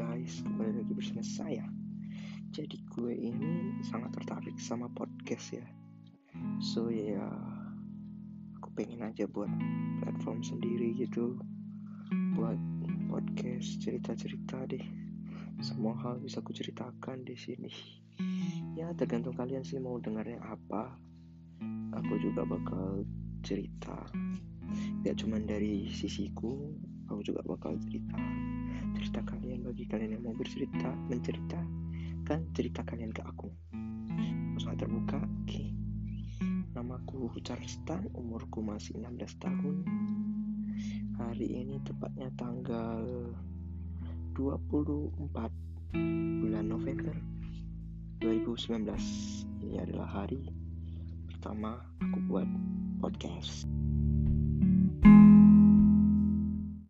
Guys, kembali lagi bersama saya. Jadi gue ini sangat tertarik sama podcast ya. So ya, aku pengen aja buat platform sendiri gitu, buat podcast cerita-cerita deh. Semua hal bisa aku ceritakan di sini. Ya tergantung kalian sih mau dengarnya apa. Aku juga bakal cerita. Gak cuman dari sisiku, aku juga bakal cerita bagi kalian yang mau bercerita menceritakan cerita kalian ke aku. Aku sangat terbuka oke. Okay. namaku Charleston umurku masih 16 tahun. Hari ini tepatnya tanggal 24 bulan November 2019 ini adalah hari pertama aku buat podcast